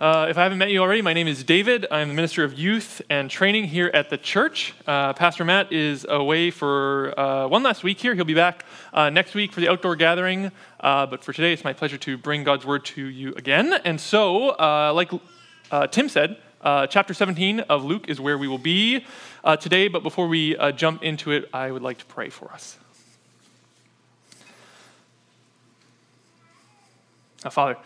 Uh, if I haven't met you already, my name is David. I'm the Minister of Youth and Training here at the church. Uh, Pastor Matt is away for uh, one last week here. He'll be back uh, next week for the outdoor gathering. Uh, but for today, it's my pleasure to bring God's word to you again. And so, uh, like Tim said, chapter 17 of Luke is where we will be today. But before we jump into it, I would like to pray for us. Father,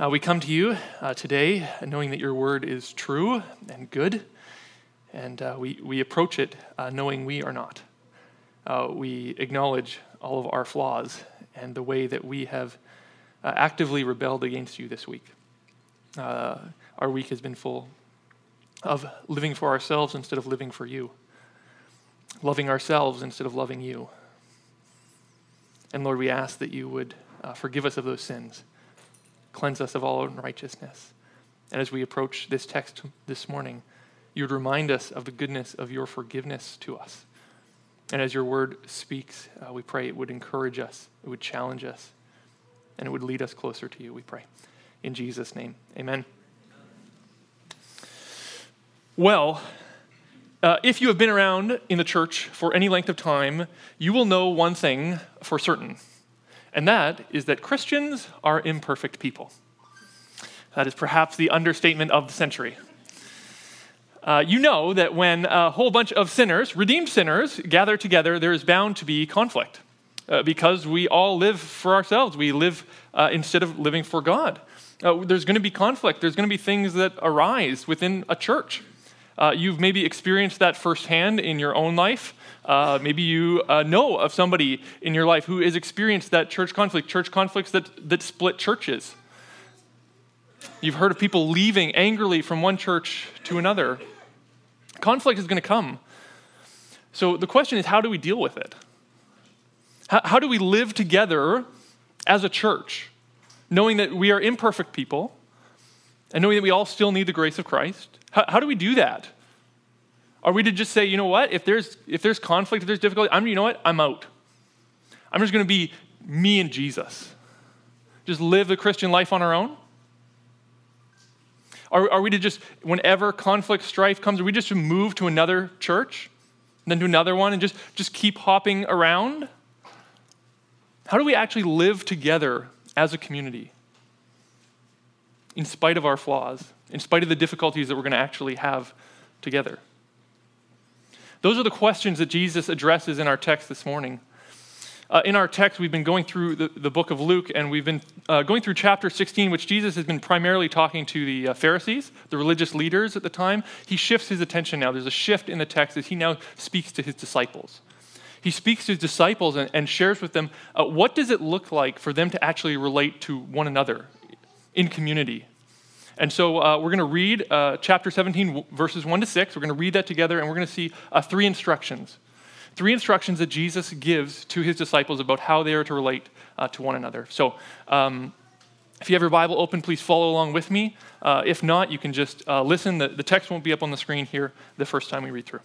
uh, we come to you uh, today knowing that your word is true and good, and uh, we, we approach it uh, knowing we are not. Uh, we acknowledge all of our flaws and the way that we have uh, actively rebelled against you this week. our week has been full of living for ourselves instead of living for you, loving ourselves instead of loving you. And Lord, we ask that you would forgive us of those sins cleanse us of all unrighteousness. And as we approach this text this morning, you would remind us of the goodness of your forgiveness to us. And as your word speaks, uh, we pray it would encourage us, it would challenge us, and it would lead us closer to you, we pray. In Jesus' name, amen. Well, uh, if you have been around in the church for any length of time, you will know one thing for certain and that is that Christians are imperfect people. That is perhaps the understatement of the century. Uh, you know that when a whole bunch of sinners, redeemed sinners, gather together, there is bound to be conflict uh, because we all live for ourselves. We live uh, instead of living for God. Uh, there's going to be conflict, there's going to be things that arise within a church. Uh, you've maybe experienced that firsthand in your own life. Uh, maybe you uh, know of somebody in your life who has experienced that church conflict, church conflicts that, that split churches. You've heard of people leaving angrily from one church to another. Conflict is going to come. So the question is how do we deal with it? How, how do we live together as a church, knowing that we are imperfect people and knowing that we all still need the grace of Christ? How, how do we do that? Are we to just say, you know what, if there's, if there's conflict, if there's difficulty, I'm, you know what, I'm out. I'm just going to be me and Jesus. Just live the Christian life on our own? Are, are we to just, whenever conflict, strife comes, are we just to move to another church, then to another one, and just, just keep hopping around? How do we actually live together as a community? In spite of our flaws, in spite of the difficulties that we're going to actually have together. Those are the questions that Jesus addresses in our text this morning. Uh, in our text, we've been going through the, the book of Luke, and we've been uh, going through chapter 16, which Jesus has been primarily talking to the uh, Pharisees, the religious leaders at the time. He shifts his attention now. There's a shift in the text as he now speaks to his disciples. He speaks to his disciples and, and shares with them uh, what does it look like for them to actually relate to one another in community, and so uh, we're going to read uh, chapter 17, verses 1 to 6. We're going to read that together, and we're going to see uh, three instructions. Three instructions that Jesus gives to his disciples about how they are to relate uh, to one another. So um, if you have your Bible open, please follow along with me. Uh, if not, you can just uh, listen. The, the, text won't be up on the screen here the first time we read through.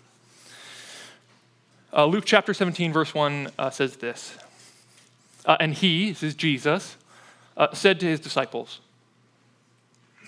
Luke chapter 17, verse 1 says this And he, this is Jesus, said to his disciples,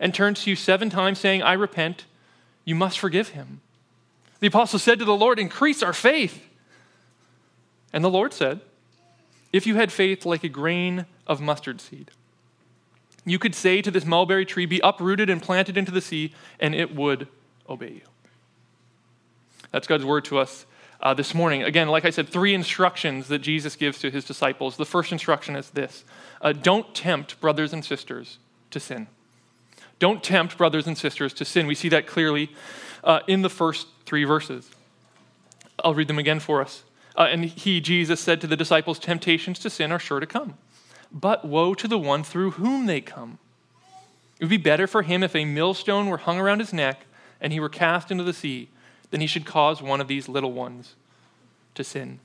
and turns to you seven times saying, I repent, you must forgive him. The apostle said to the Lord, Increase our faith. And the Lord said, If you had faith like a grain of mustard seed, you could say to this mulberry tree, Be uprooted and planted into the sea, and it would obey you. That's God's word to us uh, this morning. Again, like I said, three instructions that Jesus gives to his disciples. The first instruction is this uh, Don't tempt brothers and sisters to sin. Don't tempt brothers and sisters to sin. We see that clearly uh, in the first three verses. I'll read them again for us. Uh, and he, Jesus, said to the disciples, Temptations to sin are sure to come, but woe to the one through whom they come. It would be better for him if a millstone were hung around his neck and he were cast into the sea than he should cause one of these little ones to sin.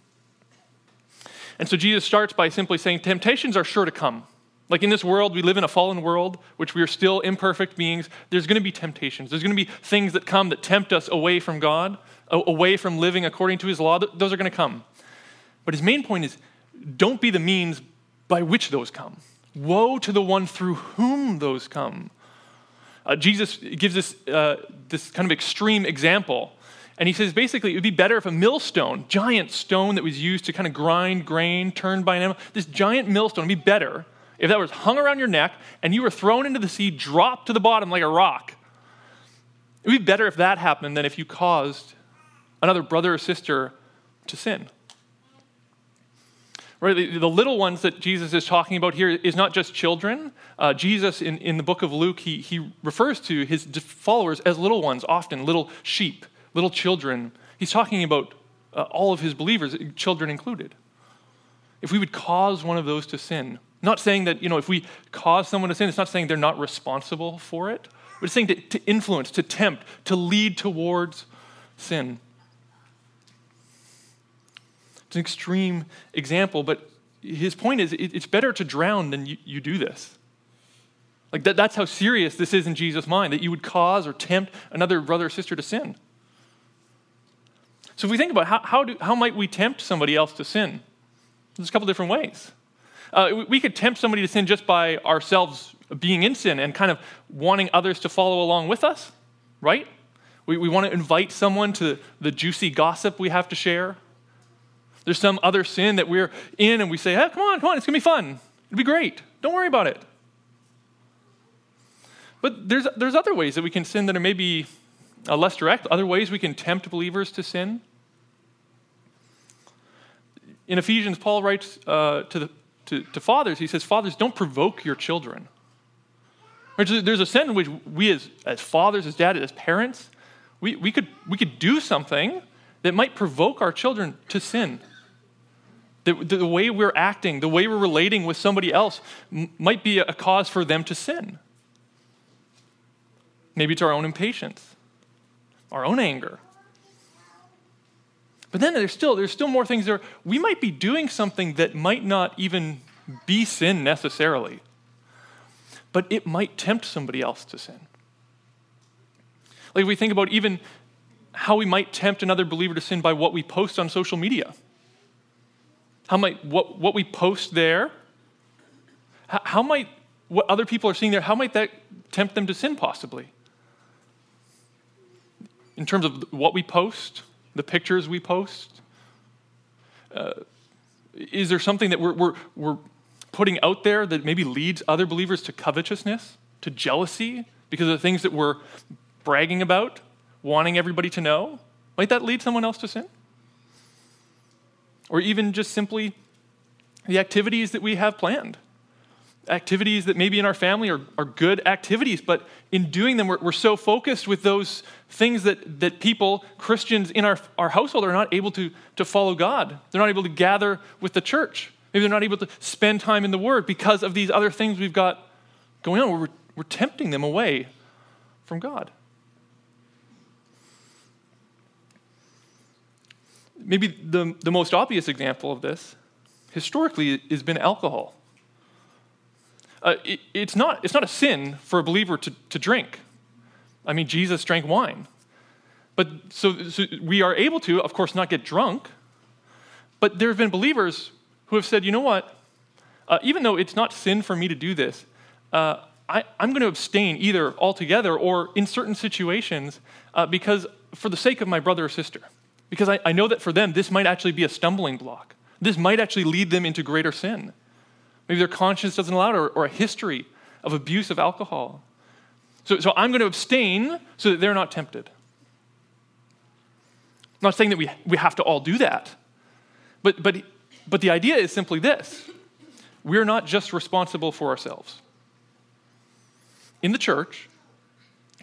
And so Jesus starts by simply saying, Temptations are sure to come. Like in this world, we live in a fallen world, which we are still imperfect beings. There's going to be temptations. There's going to be things that come that tempt us away from God, away from living according to His law. Those are going to come. But his main point is don't be the means by which those come. Woe to the one through whom those come. Uh, Jesus gives us uh, this kind of extreme example. And he says basically it would be better if a millstone, giant stone that was used to kind of grind grain, turned by an animal, this giant millstone would be better if that was hung around your neck and you were thrown into the sea, dropped to the bottom like a rock. It would be better if that happened than if you caused another brother or sister to sin. Right, the, the, little ones that Jesus is talking about here is not just children. Uh, Jesus, in, in the book of Luke, he, he refers to his followers as little ones, often little sheep, little children. He's talking about uh, all of his believers, children included. If we would cause one of those to sin, not saying that, you know, if we cause someone to sin, it's not saying they're not responsible for it, but it's saying to, to influence, to tempt, to lead towards sin. It's an extreme example, but his point is it's better to drown than you, you do this. Like that, that's how serious this is in Jesus' mind, that you would cause or tempt another brother or sister to sin. So if we think about how, how, do, how might we tempt somebody else to sin, there's a couple different ways. Uh, we could tempt somebody to sin just by ourselves being in sin and kind of wanting others to follow along with us, right? We, we want to invite someone to the juicy gossip we have to share. There's some other sin that we're in and we say, hey, come on, come on, it's going to be fun. It'll be great. Don't worry about it. But there's, there's other ways that we can sin that are maybe uh, less direct, other ways we can tempt believers to sin. In Ephesians, Paul writes uh, to, the, to, to fathers, he says, Fathers, don't provoke your children. There's a sense in which we, as, as fathers, as dads, as parents, we, we, could, we could do something that might provoke our children to sin. The, the, way we're acting, the way we're relating with somebody else m- might be a cause for them to sin. Maybe it's our own impatience, our own anger. But then there's still, there's still more things there. We might be doing something that might not even be sin necessarily, but it might tempt somebody else to sin. Like we think about even how we might tempt another believer to sin by what we post on social media. How might what, what we post there, how, how might what other people are seeing there, how might that tempt them to sin possibly? In terms of what we post, the pictures we post? Uh, is there something that we're, we're, we're putting out there that maybe leads other believers to covetousness, to jealousy, because of the things that we're bragging about, wanting everybody to know? Might that lead someone else to sin? or even just simply the activities that we have planned. Activities that maybe in our family are, are good activities, but in doing them, we're, we're so focused with those things that, that people, Christians in our, our household, are not able to, to follow God. They're not able to gather with the church. Maybe they're not able to spend time in the Word because of these other things we've got going on. We're, we're tempting them away from God. maybe the, the most obvious example of this historically has been alcohol. Uh, it, it's, not, it's not a sin for a believer to, to drink. I mean, Jesus drank wine. But so, so we are able to, of course, not get drunk. But there have been believers who have said, you know what? Uh, even though it's not sin for me to do this, uh, I, am going to abstain either altogether or in certain situations uh, because for the sake of my brother or sister. Because I, I know that for them, this might actually be a stumbling block. This might actually lead them into greater sin. Maybe their conscience doesn't allow it, or, or a history of abuse of alcohol. So, so I'm going to abstain so that they're not tempted. I'm not saying that we, we have to all do that. But, but, but the idea is simply this we're not just responsible for ourselves. In the church,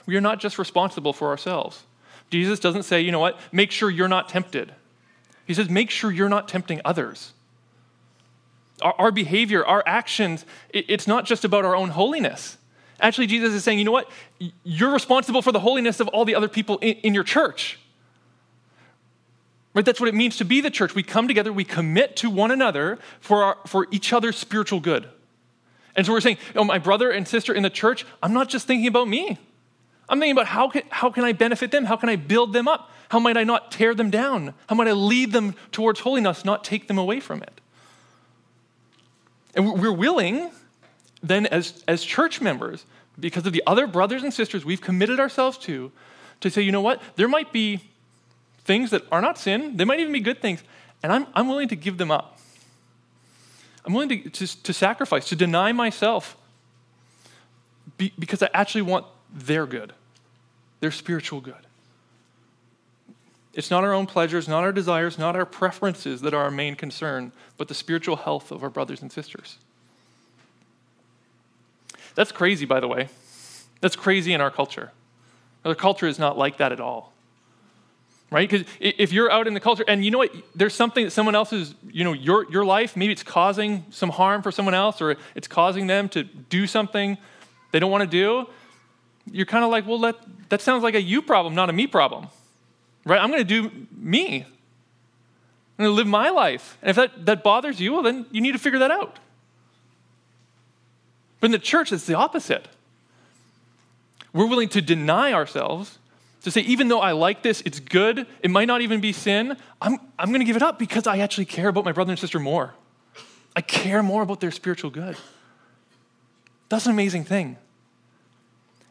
we are not just responsible for ourselves. Jesus doesn't say, you know what, make sure you're not tempted. He says, make sure you're not tempting others. Our, our behavior, our actions, it, it's not just about our own holiness. Actually, Jesus is saying, you know what? You're responsible for the holiness of all the other people in, in your church. Right? That's what it means to be the church. We come together, we commit to one another for, our, for each other's spiritual good. And so we're saying, oh, my brother and sister in the church, I'm not just thinking about me. I'm thinking about how can, how can I benefit them? How can I build them up? How might I not tear them down? How might I lead them towards holiness, not take them away from it? And we're willing, then, as, as church members, because of the other brothers and sisters we've committed ourselves to, to say, you know what? There might be things that are not sin, they might even be good things, and I'm, I'm willing to give them up. I'm willing to, to, to sacrifice, to deny myself, be, because I actually want their good, their spiritual good. It's not our own pleasures, not our desires, not our preferences that are our main concern, but the spiritual health of our brothers and sisters. That's crazy, by the way. That's crazy in our culture. Our culture is not like that at all right? Because if you're out in the culture and you know what, there's something that someone else's, you know, your, your life, maybe it's causing some harm for someone else or it's causing them to do something they don't want to do, you're kind of like, well, that, that sounds like a you problem, not a me problem, right? I'm going to do me. I'm going to live my life. And if that, that bothers you, well, then you need to figure that out. But in the church, it's the opposite. We're willing to deny ourselves to say, even though I like this, it's good, it might not even be sin, I'm, I'm going to give it up because I actually care about my brother and sister more. I care more about their spiritual good. That's an amazing thing.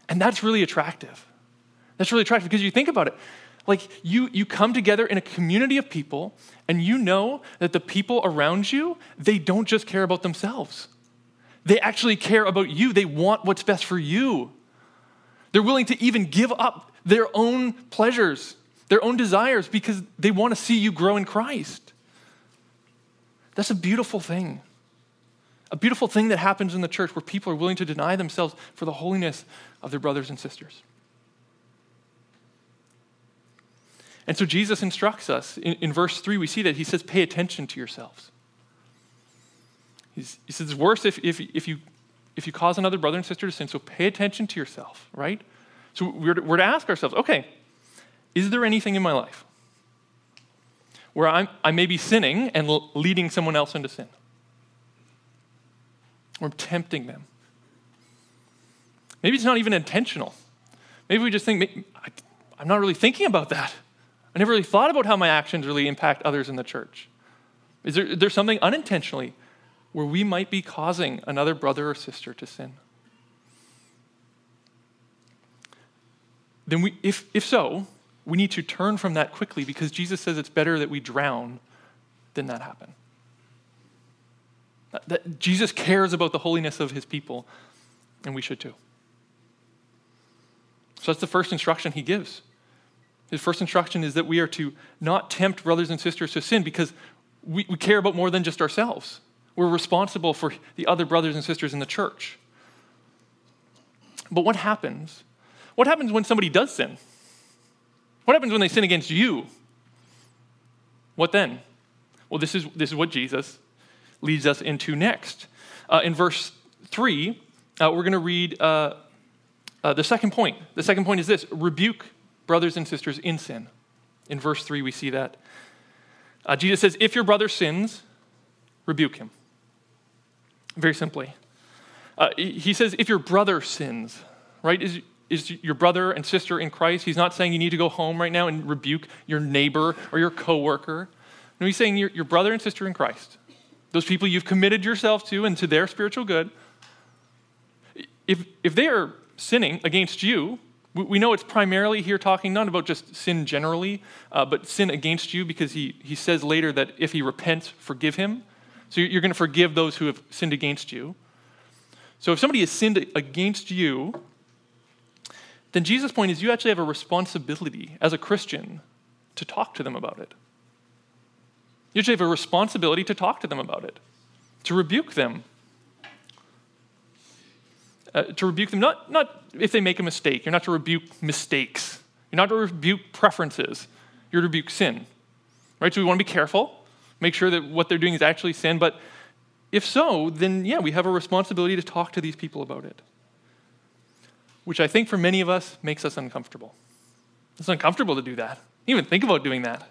And that's really attractive. That's really attractive because you think about it. Like you, you come together in a community of people and you know that the people around you, they don't just care about themselves. They actually care about you. They want what's best for you. They're willing to even give up their own pleasures, their own desires, because they want to see you grow in Christ. That's a beautiful thing. A beautiful thing that happens in the church where people are willing to deny themselves for the holiness of their brothers and sisters. And so Jesus instructs us. In, in verse 3, we see that he says, Pay attention to yourselves. He's, he says, It's worse if, if, if, you, if you cause another brother and sister to sin, so pay attention to yourself, right? So we're to, we're to ask ourselves okay, is there anything in my life where I'm, I may be sinning and leading someone else into sin? Or tempting them? Maybe it's not even intentional. Maybe we just think, I'm not really thinking about that. I never really thought about how my actions really impact others in the church. Is there, is there something unintentionally where we might be causing another brother or sister to sin? then we, if, if so, we need to turn from that quickly because Jesus says it's better that we drown than that happen. That, that Jesus cares about the holiness of his people, and we should too. So that's the first instruction he gives. His first instruction is that we are to not tempt brothers and sisters to sin because we, we care about more than just ourselves. We're responsible for the other brothers and sisters in the church. But what happens what happens when somebody does sin? What happens when they sin against you? What then? Well, this is, this is what Jesus leads us into next. Uh, in verse 3, uh, we're going to read uh, uh, the second point. The second point is this rebuke brothers and sisters in sin. In verse 3, we see that. Uh, Jesus says, If your brother sins, rebuke him. Very simply. Uh, he says, If your brother sins, right? Is, is your brother and sister in Christ. He's not saying you need to go home right now and rebuke your neighbor or your coworker. No, he's saying your, your brother and sister in Christ, those people you've committed yourself to and to their spiritual good. If, if they are sinning against you, we, know it's primarily here talking not about just sin generally, uh, but sin against you because he, he says later that if he repents, forgive him. So you're going to forgive those who have sinned against you. So if somebody has sinned against you, then Jesus' point is you actually have a responsibility as a Christian to talk to them about it. You actually have a responsibility to talk to them about it, to rebuke them. Uh, to rebuke them, not, not if they make a mistake. You're not to rebuke mistakes. You're not to rebuke preferences. You're to rebuke sin. Right? So we want to be careful, make sure that what they're doing is actually sin. But if so, then yeah, we have a responsibility to talk to these people about it. which I think for many of us makes us uncomfortable. It's uncomfortable to do that. Even think about doing that.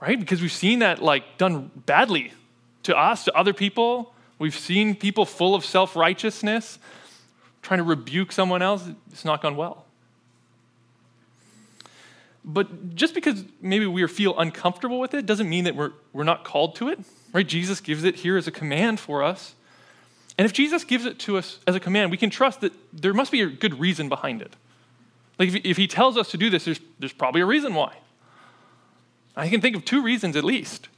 Right? Because we've seen that like done badly to us, to other people. We've seen people full of self-righteousness trying to rebuke someone else. It's not gone well. But just because maybe we feel uncomfortable with it doesn't mean that we're, we're not called to it. Right? Jesus gives it here as a command for us. And if Jesus gives it to us as a command, we can trust that there must be a good reason behind it. Like if, if he tells us to do this, there's, there's probably a reason why. I can think of two reasons at least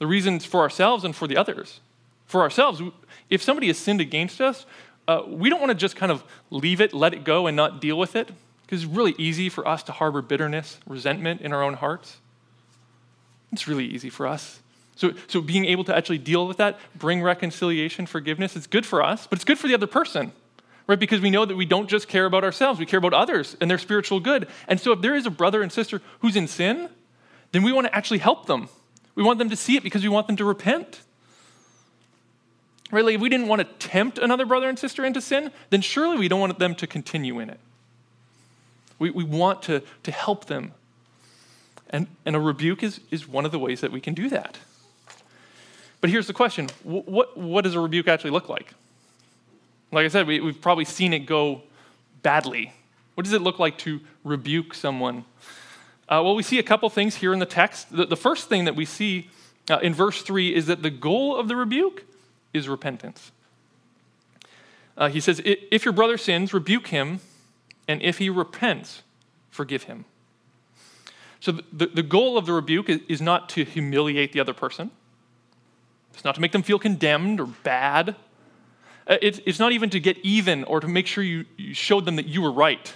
the reasons for ourselves and for the others. For ourselves, if somebody has sinned against us, uh, we don't want to just kind of leave it, let it go, and not deal with it, because it's really easy for us to harbor bitterness, resentment in our own hearts. It's really easy for us. So, so being able to actually deal with that, bring reconciliation, forgiveness, it's good for us, but it's good for the other person, right? Because we know that we don't just care about ourselves, we care about others and their spiritual good. And so if there is a brother and sister who's in sin, then we want to actually help them. We want them to see it because we want them to repent. Like if we didn't want to tempt another brother and sister into sin, then surely we don't want them to continue in it. We, we want to, to help them. And, and a rebuke is, is one of the ways that we can do that. But here's the question what, what does a rebuke actually look like? Like I said, we, we've probably seen it go badly. What does it look like to rebuke someone? Uh, well, we see a couple things here in the text. The, the first thing that we see uh, in verse 3 is that the goal of the rebuke is repentance. Uh, he says, If your brother sins, rebuke him, and if he repents, forgive him. So the, the goal of the rebuke is, not to humiliate the other person. It's not to make them feel condemned or bad. Uh, it's, it's not even to get even or to make sure you showed them that you were right.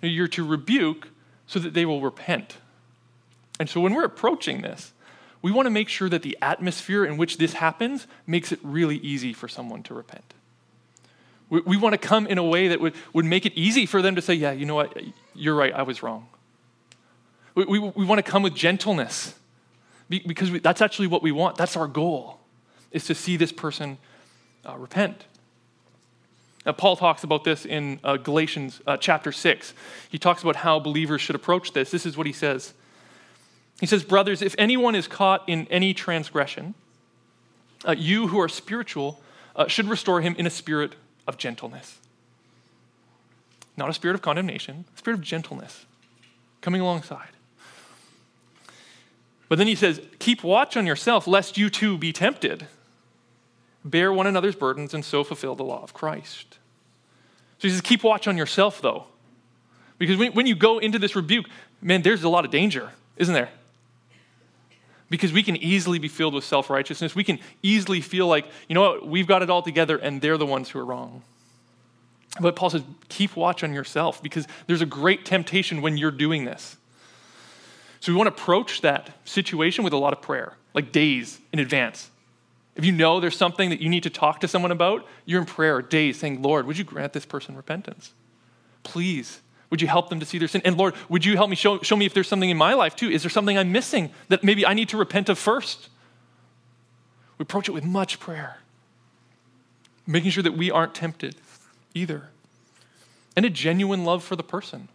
You're to rebuke so that they will repent. And so when we're approaching this, we want to make sure that the atmosphere in which this happens makes it really easy for someone to repent. We, we want to come in a way that would, would make it easy for them to say, Yeah, you know what? You're right, I was wrong. We, we, we want to come with gentleness because we, that's actually what we want. That's our goal, is to see this person uh, repent. Now, Paul talks about this in uh, Galatians uh, chapter 6. He talks about how believers should approach this. This is what he says. He says, Brothers, if anyone is caught in any transgression, uh, you who are spiritual uh, should restore him in a spirit of gentleness. Not a spirit of condemnation, a spirit of gentleness coming alongside. But then he says, Keep watch on yourself, lest you too be tempted. Bear one another's burdens and so fulfill the law of Christ. So he says, Keep watch on yourself, though. Because when, when you go into this rebuke, man, there's a lot of danger, isn't there? Because we can easily be filled with self righteousness. We can easily feel like, you know what, we've got it all together and they're the ones who are wrong. But Paul says, keep watch on yourself because there's a great temptation when you're doing this. So we want to approach that situation with a lot of prayer, like days in advance. If you know there's something that you need to talk to someone about, you're in prayer days saying, Lord, would you grant this person repentance? Please, would you help them to see their sin? And Lord, would you help me show, show me if there's something in my life too? Is there something I'm missing that maybe I need to repent of first? We approach it with much prayer, making sure that we aren't tempted either, and a genuine love for the person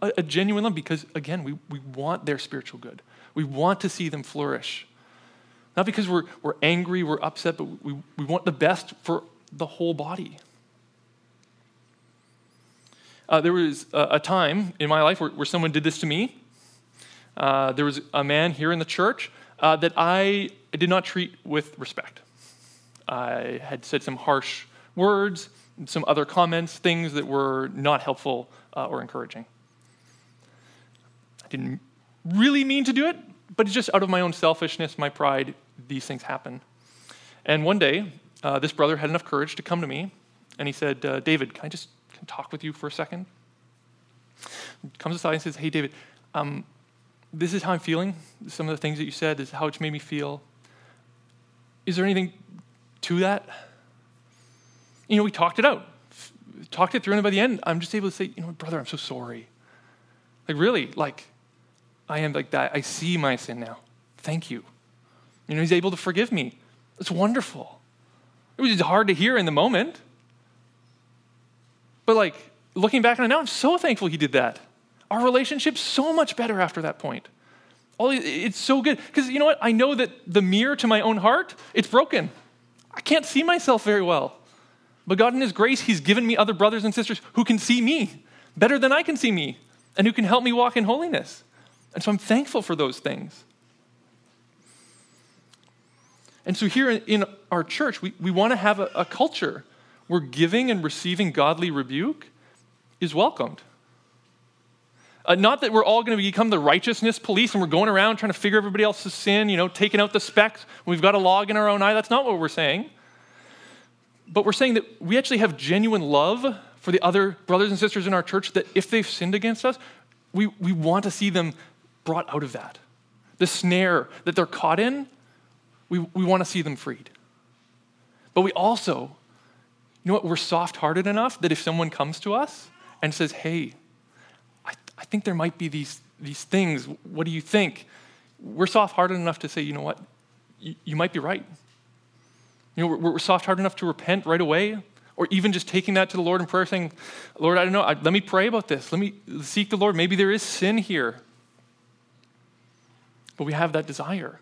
a, a genuine love because, again, we, we want their spiritual good. We want to see them flourish. Not because we're, we're angry, we're upset, but we, we want the best for the whole body. Uh, there was a, a, time in my life where, where, someone did this to me. Uh, there was a man here in the church uh, that I did not treat with respect. I had said some harsh words, some other comments, things that were not helpful uh, or encouraging I didn't really mean to do it, but it's just out of my own selfishness, my pride, these things happen. And one day, uh, this brother had enough courage to come to me, and he said, uh, David, can I just can talk with you for a second? Comes aside and says, Hey, David, um, this is how I'm feeling. Some of the things that you said is how it's made me feel. Is there anything to that? You know, we talked it out, talked it through, and by the end, I'm just able to say, you know, brother, I'm so sorry. Like, really, like, I am like that. I see my sin now. Thank you. You know, he's able to forgive me. It's wonderful. It was hard to hear in the moment. But like looking back on it now, I'm so thankful he did that. Our relationship's so much better after that point. All, it's so good. Because you know what? I know that the mirror to my own heart, it's broken. I can't see myself very well. But God, in His grace, He's given me other brothers and sisters who can see me better than I can see me and who can help me walk in holiness. And so I'm thankful for those things. And so here in our church, we, we want to have a, a culture where giving and receiving godly rebuke is welcomed. Uh, not that we're all going to become the righteousness police and we're going around trying to figure everybody else's sin, you know, taking out the specks. We've got a log in our own eye. That's not what we're saying. But we're saying that we actually have genuine love for the other brothers and sisters in our church that if they've sinned against us, we, we want to see them brought out of that. The snare that they're caught in, we, we want to see them freed. But we also, you know what, we're soft hearted enough that if someone comes to us and says, hey, I, I think there might be these, these things, what do you think? We're soft hearted enough to say, you know what, you, you might be right. You know, we're, we're soft hearted enough to repent right away, or even just taking that to the Lord in prayer, saying, Lord, I don't know, I, let me pray about this. Let me seek the Lord. Maybe there is sin here. But we have that desire.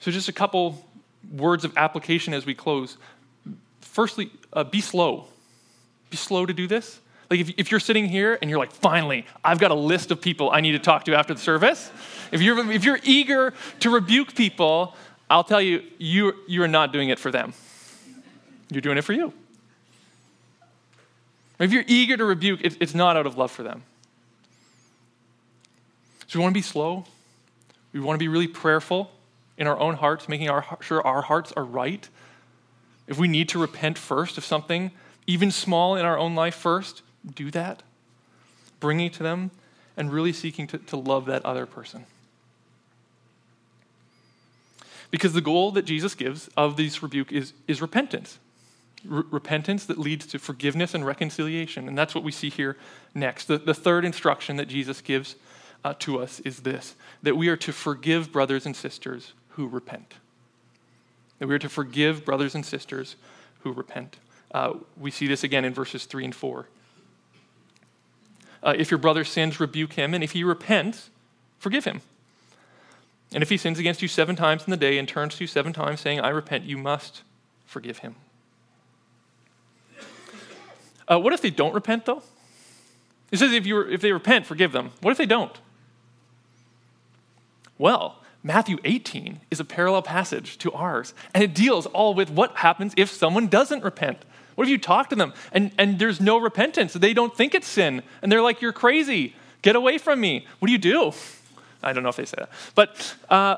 So, just a couple words of application as we close. Firstly, uh, be slow. Be slow to do this. Like, if, if you're sitting here and you're like, finally, I've got a list of people I need to talk to after the service, if you're, if you're eager to rebuke people, I'll tell you, you, you are not doing it for them. You're doing it for you. If you're eager to rebuke, it, it's not out of love for them. So we want to be slow. We want to be really prayerful in our own hearts, making our, sure our hearts are right. If we need to repent first of something, even small in our own life first, do that. Bringing it to them and really seeking to, to love that other person. Because the goal that Jesus gives of this rebuke is, is repentance. R- repentance that leads to forgiveness and reconciliation. And that's what we see here next. The, the third instruction that Jesus gives uh, to us is this that we are to forgive brothers and sisters who repent. That we are to forgive brothers and sisters who repent. Uh, we see this again in verses 3 and 4. Uh, if your brother sins, rebuke him, and if he repents, forgive him. And if he sins against you seven times in the day and turns to you seven times saying, I repent, you must forgive him. Uh, what if they don't repent, though? It says if, you, if they repent, forgive them. What if they don't? Well, Matthew 18 is a parallel passage to ours, and it deals all with what happens if someone doesn't repent. What if you talk to them and, and there's no repentance? They don't think it's sin, and they're like, You're crazy. Get away from me. What do you do? I don't know if they say that. But uh,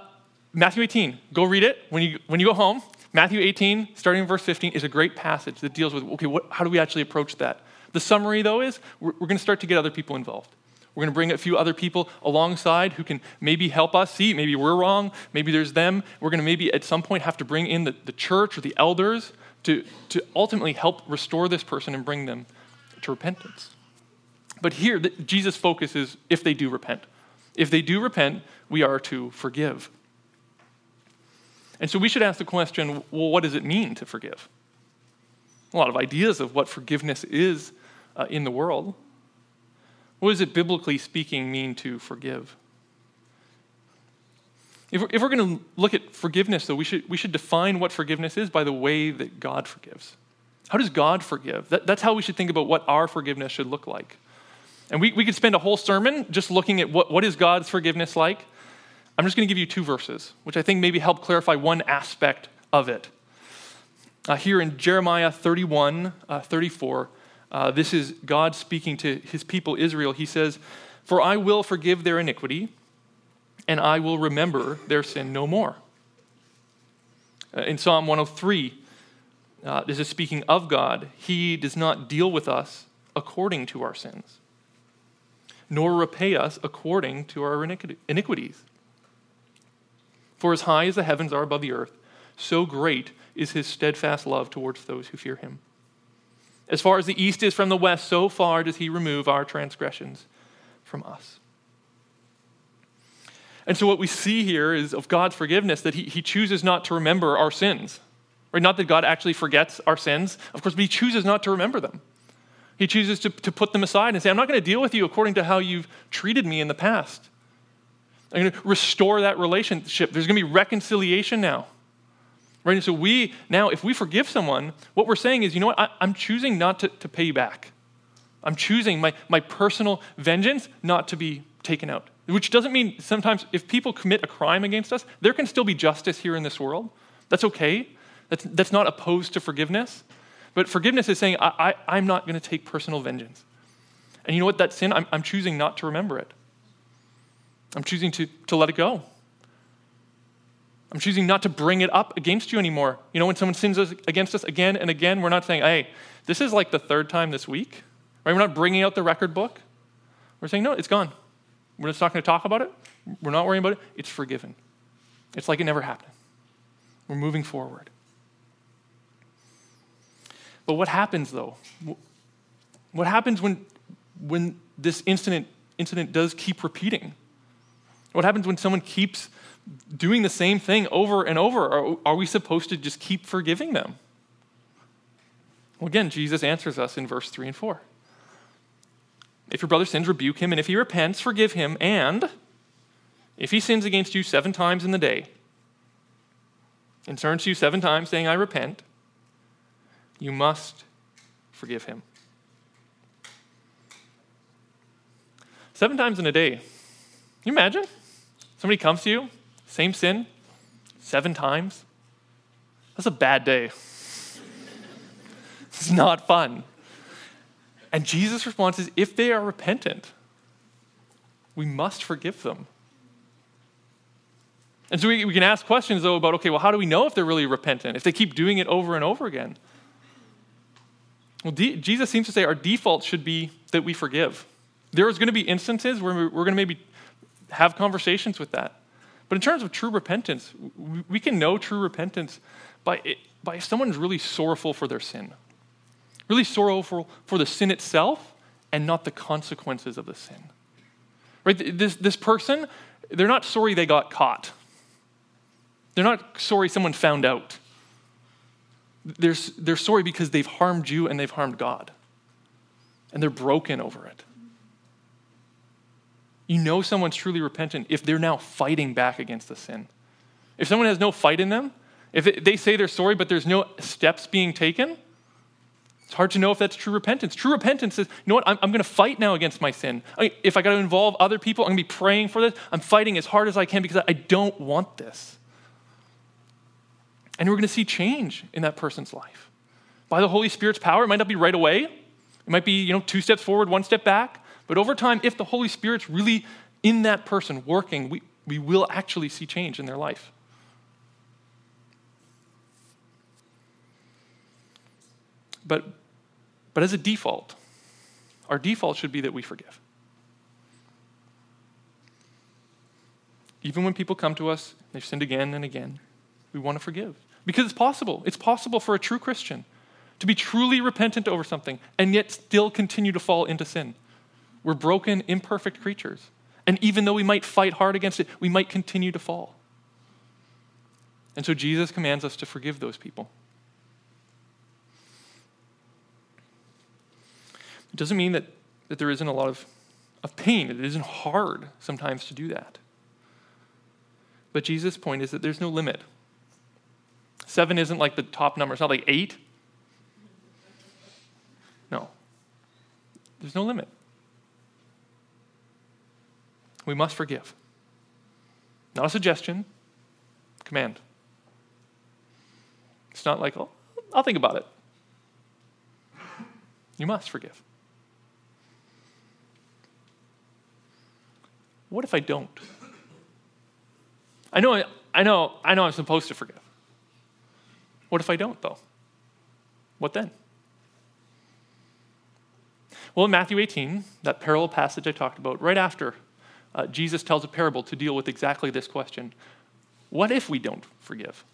Matthew 18, go read it when you, when you go home. Matthew 18, starting in verse 15, is a great passage that deals with okay, what, how do we actually approach that? The summary, though, is we're, we're going to start to get other people involved. We're going to bring a few other people alongside who can maybe help us see. Maybe we're wrong. Maybe there's them. We're going to maybe at some point have to bring in the, the church or the elders to, to ultimately help restore this person and bring them to repentance. But here, the, Jesus' focus is if they do repent. If they do repent, we are to forgive. And so we should ask the question well, what does it mean to forgive? A lot of ideas of what forgiveness is uh, in the world. What does it, biblically speaking, mean to forgive? If we're, if we're going to look at forgiveness, though, we should, we should define what forgiveness is by the way that God forgives. How does God forgive? That, that's how we should think about what our forgiveness should look like. And we, we could spend a whole sermon just looking at what, what is God's forgiveness like. I'm just going to give you two verses, which I think maybe help clarify one aspect of it. Uh, here in Jeremiah 31, uh, 34, uh, this is God speaking to his people Israel. He says, For I will forgive their iniquity, and I will remember their sin no more. Uh, in Psalm 103, uh, this is speaking of God. He does not deal with us according to our sins nor repay us according to our iniquities. For as high as the heavens are above the earth, so great is his steadfast love towards those who fear him. As far as the east is from the west, so far does he remove our transgressions from us. And so, what we see here is of God's forgiveness that he, he chooses not to remember our sins. Right? Not that God actually forgets our sins, of course, but He chooses not to remember them. He chooses to, to put them aside and say, I'm not going to deal with you according to how you've treated me in the past. I'm going to restore that relationship. There's going to be reconciliation now. Right? And so we, now, if we forgive someone, what we're saying is, you know what? I, am choosing not to, to pay you back. I'm choosing my, my personal vengeance not to be taken out. Which doesn't mean sometimes if people commit a crime against us, there can still be justice here in this world. That's okay. That's, that's not opposed to forgiveness. But forgiveness is saying, I, I, am not going to take personal vengeance. And you know what? That sin, I'm, I'm choosing not to remember it. I'm choosing to, to let it go. I'm choosing not to bring it up against you anymore. You know, when someone sins against us again and again, we're not saying, hey, this is like the third time this week. Right? We're not bringing out the record book. We're saying, no, it's gone. We're just not going to talk about it. We're not worrying about it. It's forgiven. It's like it never happened. We're moving forward. But what happens though? What happens when, when this incident, incident does keep repeating? What happens when someone keeps doing the same thing over and over? Are, are we supposed to just keep forgiving them? Well, again, Jesus answers us in verse 3 and 4. If your brother sins, rebuke him, and if he repents, forgive him. And if he sins against you seven times in the day, and turns to you seven times saying, I repent, you must forgive him. Seven times in a day. Can you imagine? Somebody comes to you, same sin, seven times. That's a bad day. it's not fun. And Jesus' response is if they are repentant, we must forgive them. And so we, we can ask questions, though, about okay, well, how do we know if they're really repentant? If they keep doing it over and over again? Well, de- Jesus seems to say our default should be that we forgive. There is going to be instances where we're going to maybe have conversations with that. But in terms of true repentance, we can know true repentance by, it, by if someone's really sorrowful for their sin, really sorrowful for the sin itself and not the consequences of the sin. Right? This, this person, they're not sorry they got caught. They're not sorry someone found out. They're, they're sorry because they've harmed you and they've harmed God. And they're broken over it. You know someone's truly repentant if they're now fighting back against the sin. If someone has no fight in them, if they say they're sorry but there's no steps being taken, it's hard to know if that's true repentance. True repentance is, you know what, I'm, I'm going to fight now against my sin. I, if I got to involve other people, I'm going to be praying for this. I'm fighting as hard as I can because I don't want this. And we're going to see change in that person's life. By the Holy Spirit's power, it might not be right away. It might be, you know, two steps forward, one step back. But over time, if the Holy Spirit's really in that person working, we, we will actually see change in their life. But, but as a default, our default should be that we forgive. Even when people come to us, they've sinned again and again, we want to forgive. Because it's possible. It's possible for a true Christian to be truly repentant over something and yet still continue to fall into sin. We're broken, imperfect creatures. And even though we might fight hard against it, we might continue to fall. And so Jesus commands us to forgive those people. It doesn't mean that, that there isn't a lot of, of pain. It isn't hard sometimes to do that. But Jesus' point is that there's no limit Seven isn't like the top number, it's not like eight. No. There's no limit. We must forgive. Not a suggestion, command. It's not like, oh, I'll think about it. You must forgive. What if I don't? I know, I know, I know I'm supposed to forgive. What if I don't, though? What then? Well, in Matthew 18, that parallel passage I talked about, right after, uh, Jesus tells a parable to deal with exactly this question What if we don't forgive?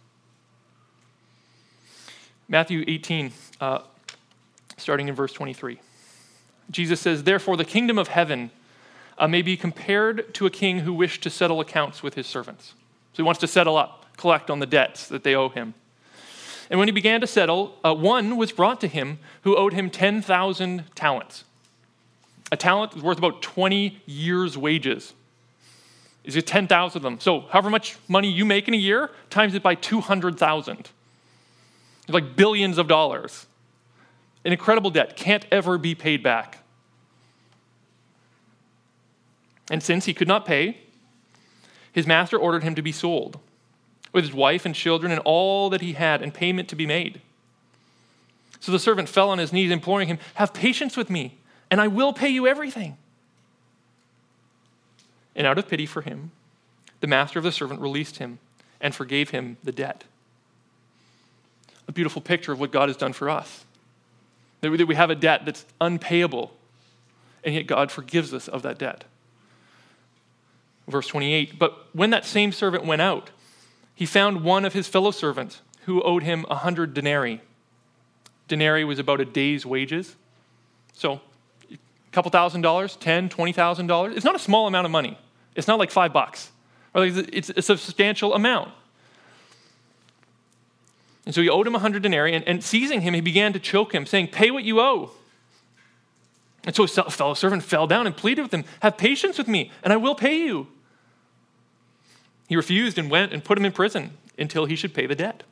Matthew 18, uh, starting in verse 23. Jesus says, Therefore, the kingdom of heaven uh, may be compared to a king who wished to settle accounts with his servants. So he wants to settle up, collect on the debts that they owe him. And when he began to settle, uh, one was brought to him who owed him 10,000 talents. A talent is worth about 20 years' wages. Is it 10,000 of them? So, however much money you make in a year, times it by 200,000. It's Like billions of dollars. An incredible debt can't ever be paid back. And since he could not pay, his master ordered him to be sold, with his wife and children and all that he had, and payment to be made. So the servant fell on his knees, imploring him, Have patience with me, and I will pay you everything. And out of pity for him, the master of the servant released him and forgave him the debt. A beautiful picture of what God has done for us. That we have a debt that's unpayable, and yet God forgives us of that debt. Verse 28 But when that same servant went out, he found one of his fellow servants who owed him a hundred denarii. Denarii was about a day's wages. So, a couple thousand dollars, ten, twenty thousand dollars. It's not a small amount of money. It's not like five bucks. It's a substantial amount. And so he owed him a hundred denarii, and, and seizing him, he began to choke him, saying, Pay what you owe. And so his fellow servant fell down and pleaded with him, Have patience with me, and I will pay you. He refused and went and put him in prison until he should pay the debt.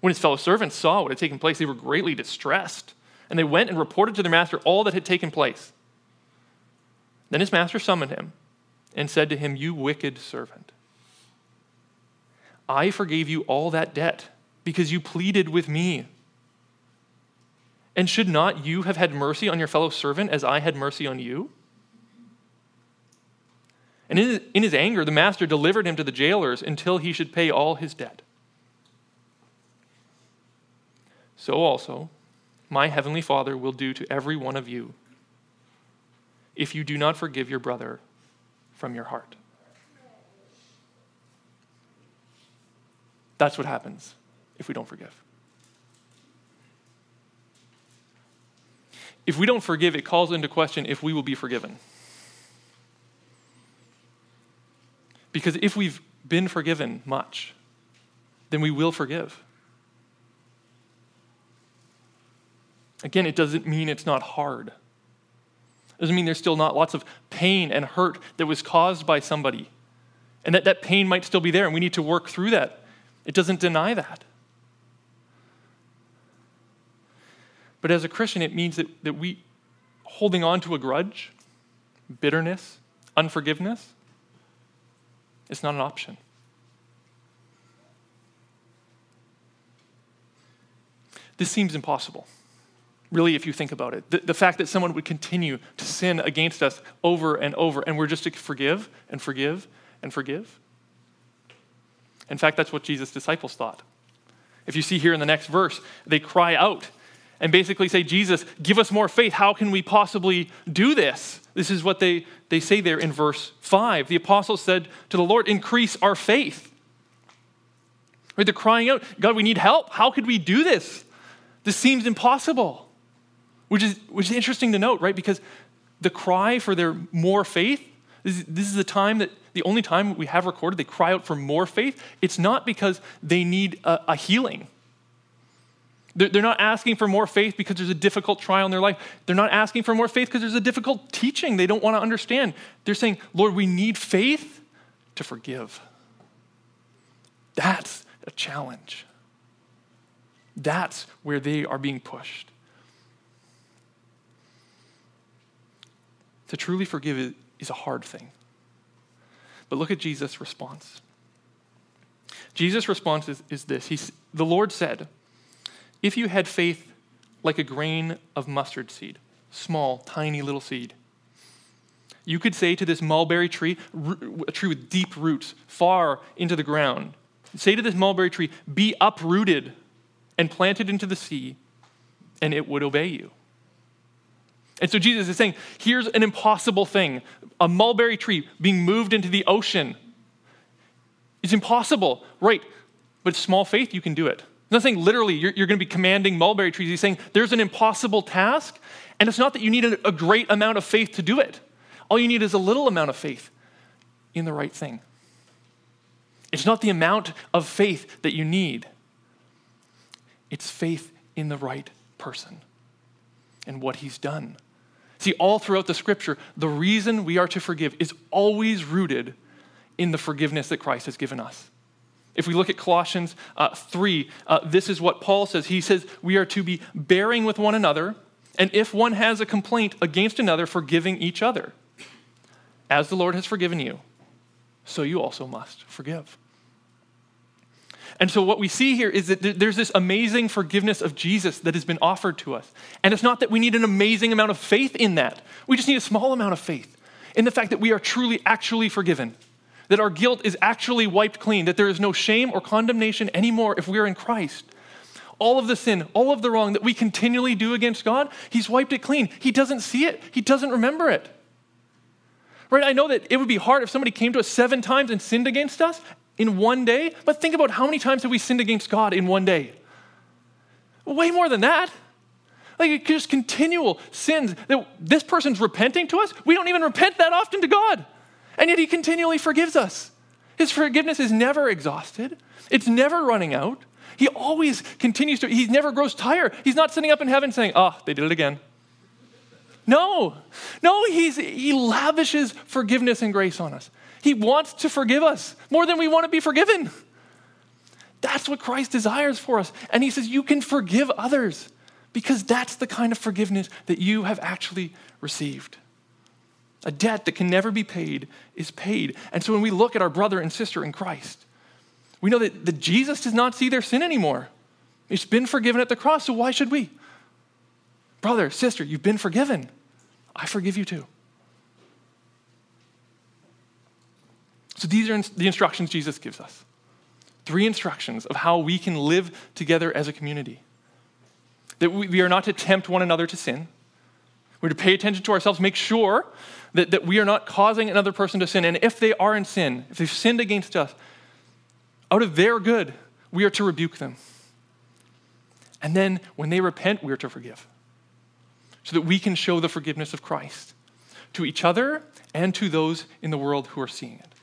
When his fellow servants saw what had taken place, they were greatly distressed, and they went and reported to their master all that had taken place. Then his master summoned him and said to him, You wicked servant, I forgave you all that debt because you pleaded with me. And should not you have had mercy on your fellow servant as I had mercy on you? And in his, in his anger, the master delivered him to the jailers until he should pay all his debt. So also, my heavenly Father will do to every one of you if you do not forgive your brother from your heart. That's what happens if we don't forgive. If we don't forgive, it calls into question if we will be forgiven. Because if we've been forgiven much, then we will forgive. Again, it doesn't mean it's not hard. It doesn't mean there's still not lots of pain and hurt that was caused by somebody. And that that pain might still be there, and we need to work through that. It doesn't deny that. But as a Christian, it means that, that we, holding on to a grudge, bitterness, unforgiveness, it's not an option. This seems impossible, really, if you think about it. The, the, fact that someone would continue to sin against us over and over, and we're just to forgive and forgive and forgive. In fact, that's what Jesus' disciples thought. If you see here in the next verse, they cry out and basically say, Jesus, give us more faith. How can we possibly do this? This is what they, they say there in verse 5. The apostles said to the Lord, Increase our faith. Right, they're crying out, God, we need help. How could we do this? This seems impossible. Which is, which is interesting to note, right? Because the cry for their more faith, this is, the time that, the only time we have recorded, they cry out for more faith. It's not because they need a, a healing they're not asking for more faith because there's a difficult trial in their life. They're not asking for more faith because there's a difficult teaching they don't want to understand. They're saying, Lord, we need faith to forgive. That's a challenge. That's where they are being pushed. To truly forgive is a hard thing. But look at Jesus' response. Jesus' response is, is this He's, The Lord said, if you had faith like a grain of mustard seed, small, tiny little seed, you could say to this mulberry tree, a tree with deep roots far into the ground, say to this mulberry tree, be uprooted and planted into the sea, and it would obey you. And so Jesus is saying, here's an impossible thing a mulberry tree being moved into the ocean. It's impossible, right? But small faith, you can do it. He's not saying literally you're, you're going to be commanding mulberry trees. He's saying there's an impossible task, and it's not that you need a, a great amount of faith to do it. All you need is a little amount of faith in the right thing. It's not the amount of faith that you need, it's faith in the right person and what he's done. See, all throughout the scripture, the reason we are to forgive is always rooted in the forgiveness that Christ has given us. If we look at Colossians uh, 3, uh, this is what Paul says. He says, We are to be bearing with one another, and if one has a complaint against another, forgiving each other. As the Lord has forgiven you, so you also must forgive. And so, what we see here is that there's this amazing forgiveness of Jesus that has been offered to us. And it's not that we need an amazing amount of faith in that, we just need a small amount of faith in the fact that we are truly, actually forgiven, that our guilt is actually wiped clean, that there is no shame or condemnation anymore if we are in Christ. All of the sin, all of the wrong that we continually do against God, He's wiped it clean. He doesn't see it, He doesn't remember it. Right? I know that it would be hard if somebody came to us seven times and sinned against us in one day, but think about how many times have we sinned against God in one day? Way more than that. Like just continual sins that this person's repenting to us. We don't even repent that often to God. And yet he continually forgives us. His forgiveness is never exhausted. It's never running out. He always continues to, he never grows tired. He's not sitting up in heaven saying, oh, they did it again. No, no, he's, he lavishes forgiveness and grace on us. He wants to forgive us more than we want to be forgiven. That's what Christ desires for us. And he says, You can forgive others because that's the kind of forgiveness that you have actually received. A debt that can never be paid is paid. And so when we look at our brother and sister in Christ, we know that, that Jesus does not see their sin anymore. It's been forgiven at the cross, so why should we? Brother, sister, you've been forgiven. I forgive you too. So these are the instructions Jesus gives us. Three instructions of how we can live together as a community. That we are not to tempt one another to sin. We're to pay attention to ourselves, make sure that, that we are not causing another person to sin. And if they are in sin, if they've sinned against us, out of their good, we are to rebuke them. And then when they repent, we are to forgive. So that we can show the forgiveness of Christ to each other and to those in the world who are seeing it.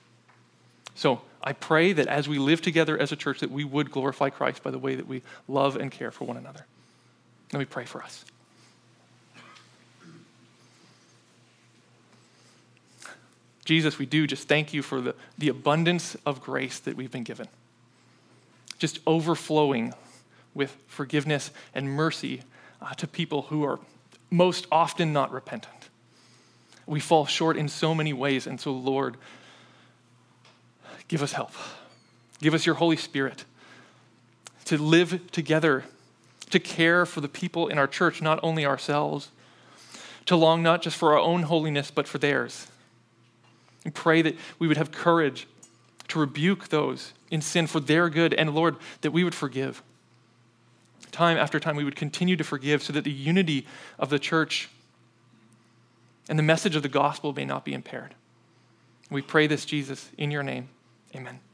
So I pray that as we live together as a church, that we would glorify Christ by the way that we love and care for one another. Let me pray for us. Jesus, we do just thank you for the, the abundance of grace that we've been given. Just overflowing with forgiveness and mercy uh, to people who are most often not repentant. We fall short in so many ways, and so, Lord, give us help. Give us your Holy Spirit to live together, to care for the people in our church, not only ourselves, to long not just for our own holiness, but for theirs. And pray that we would have courage to rebuke those in sin for their good, and Lord, that we would forgive. Time after time, we would continue to forgive so that the unity of the church and the message of the gospel may not be impaired. We pray this, Jesus, in your name. Amen.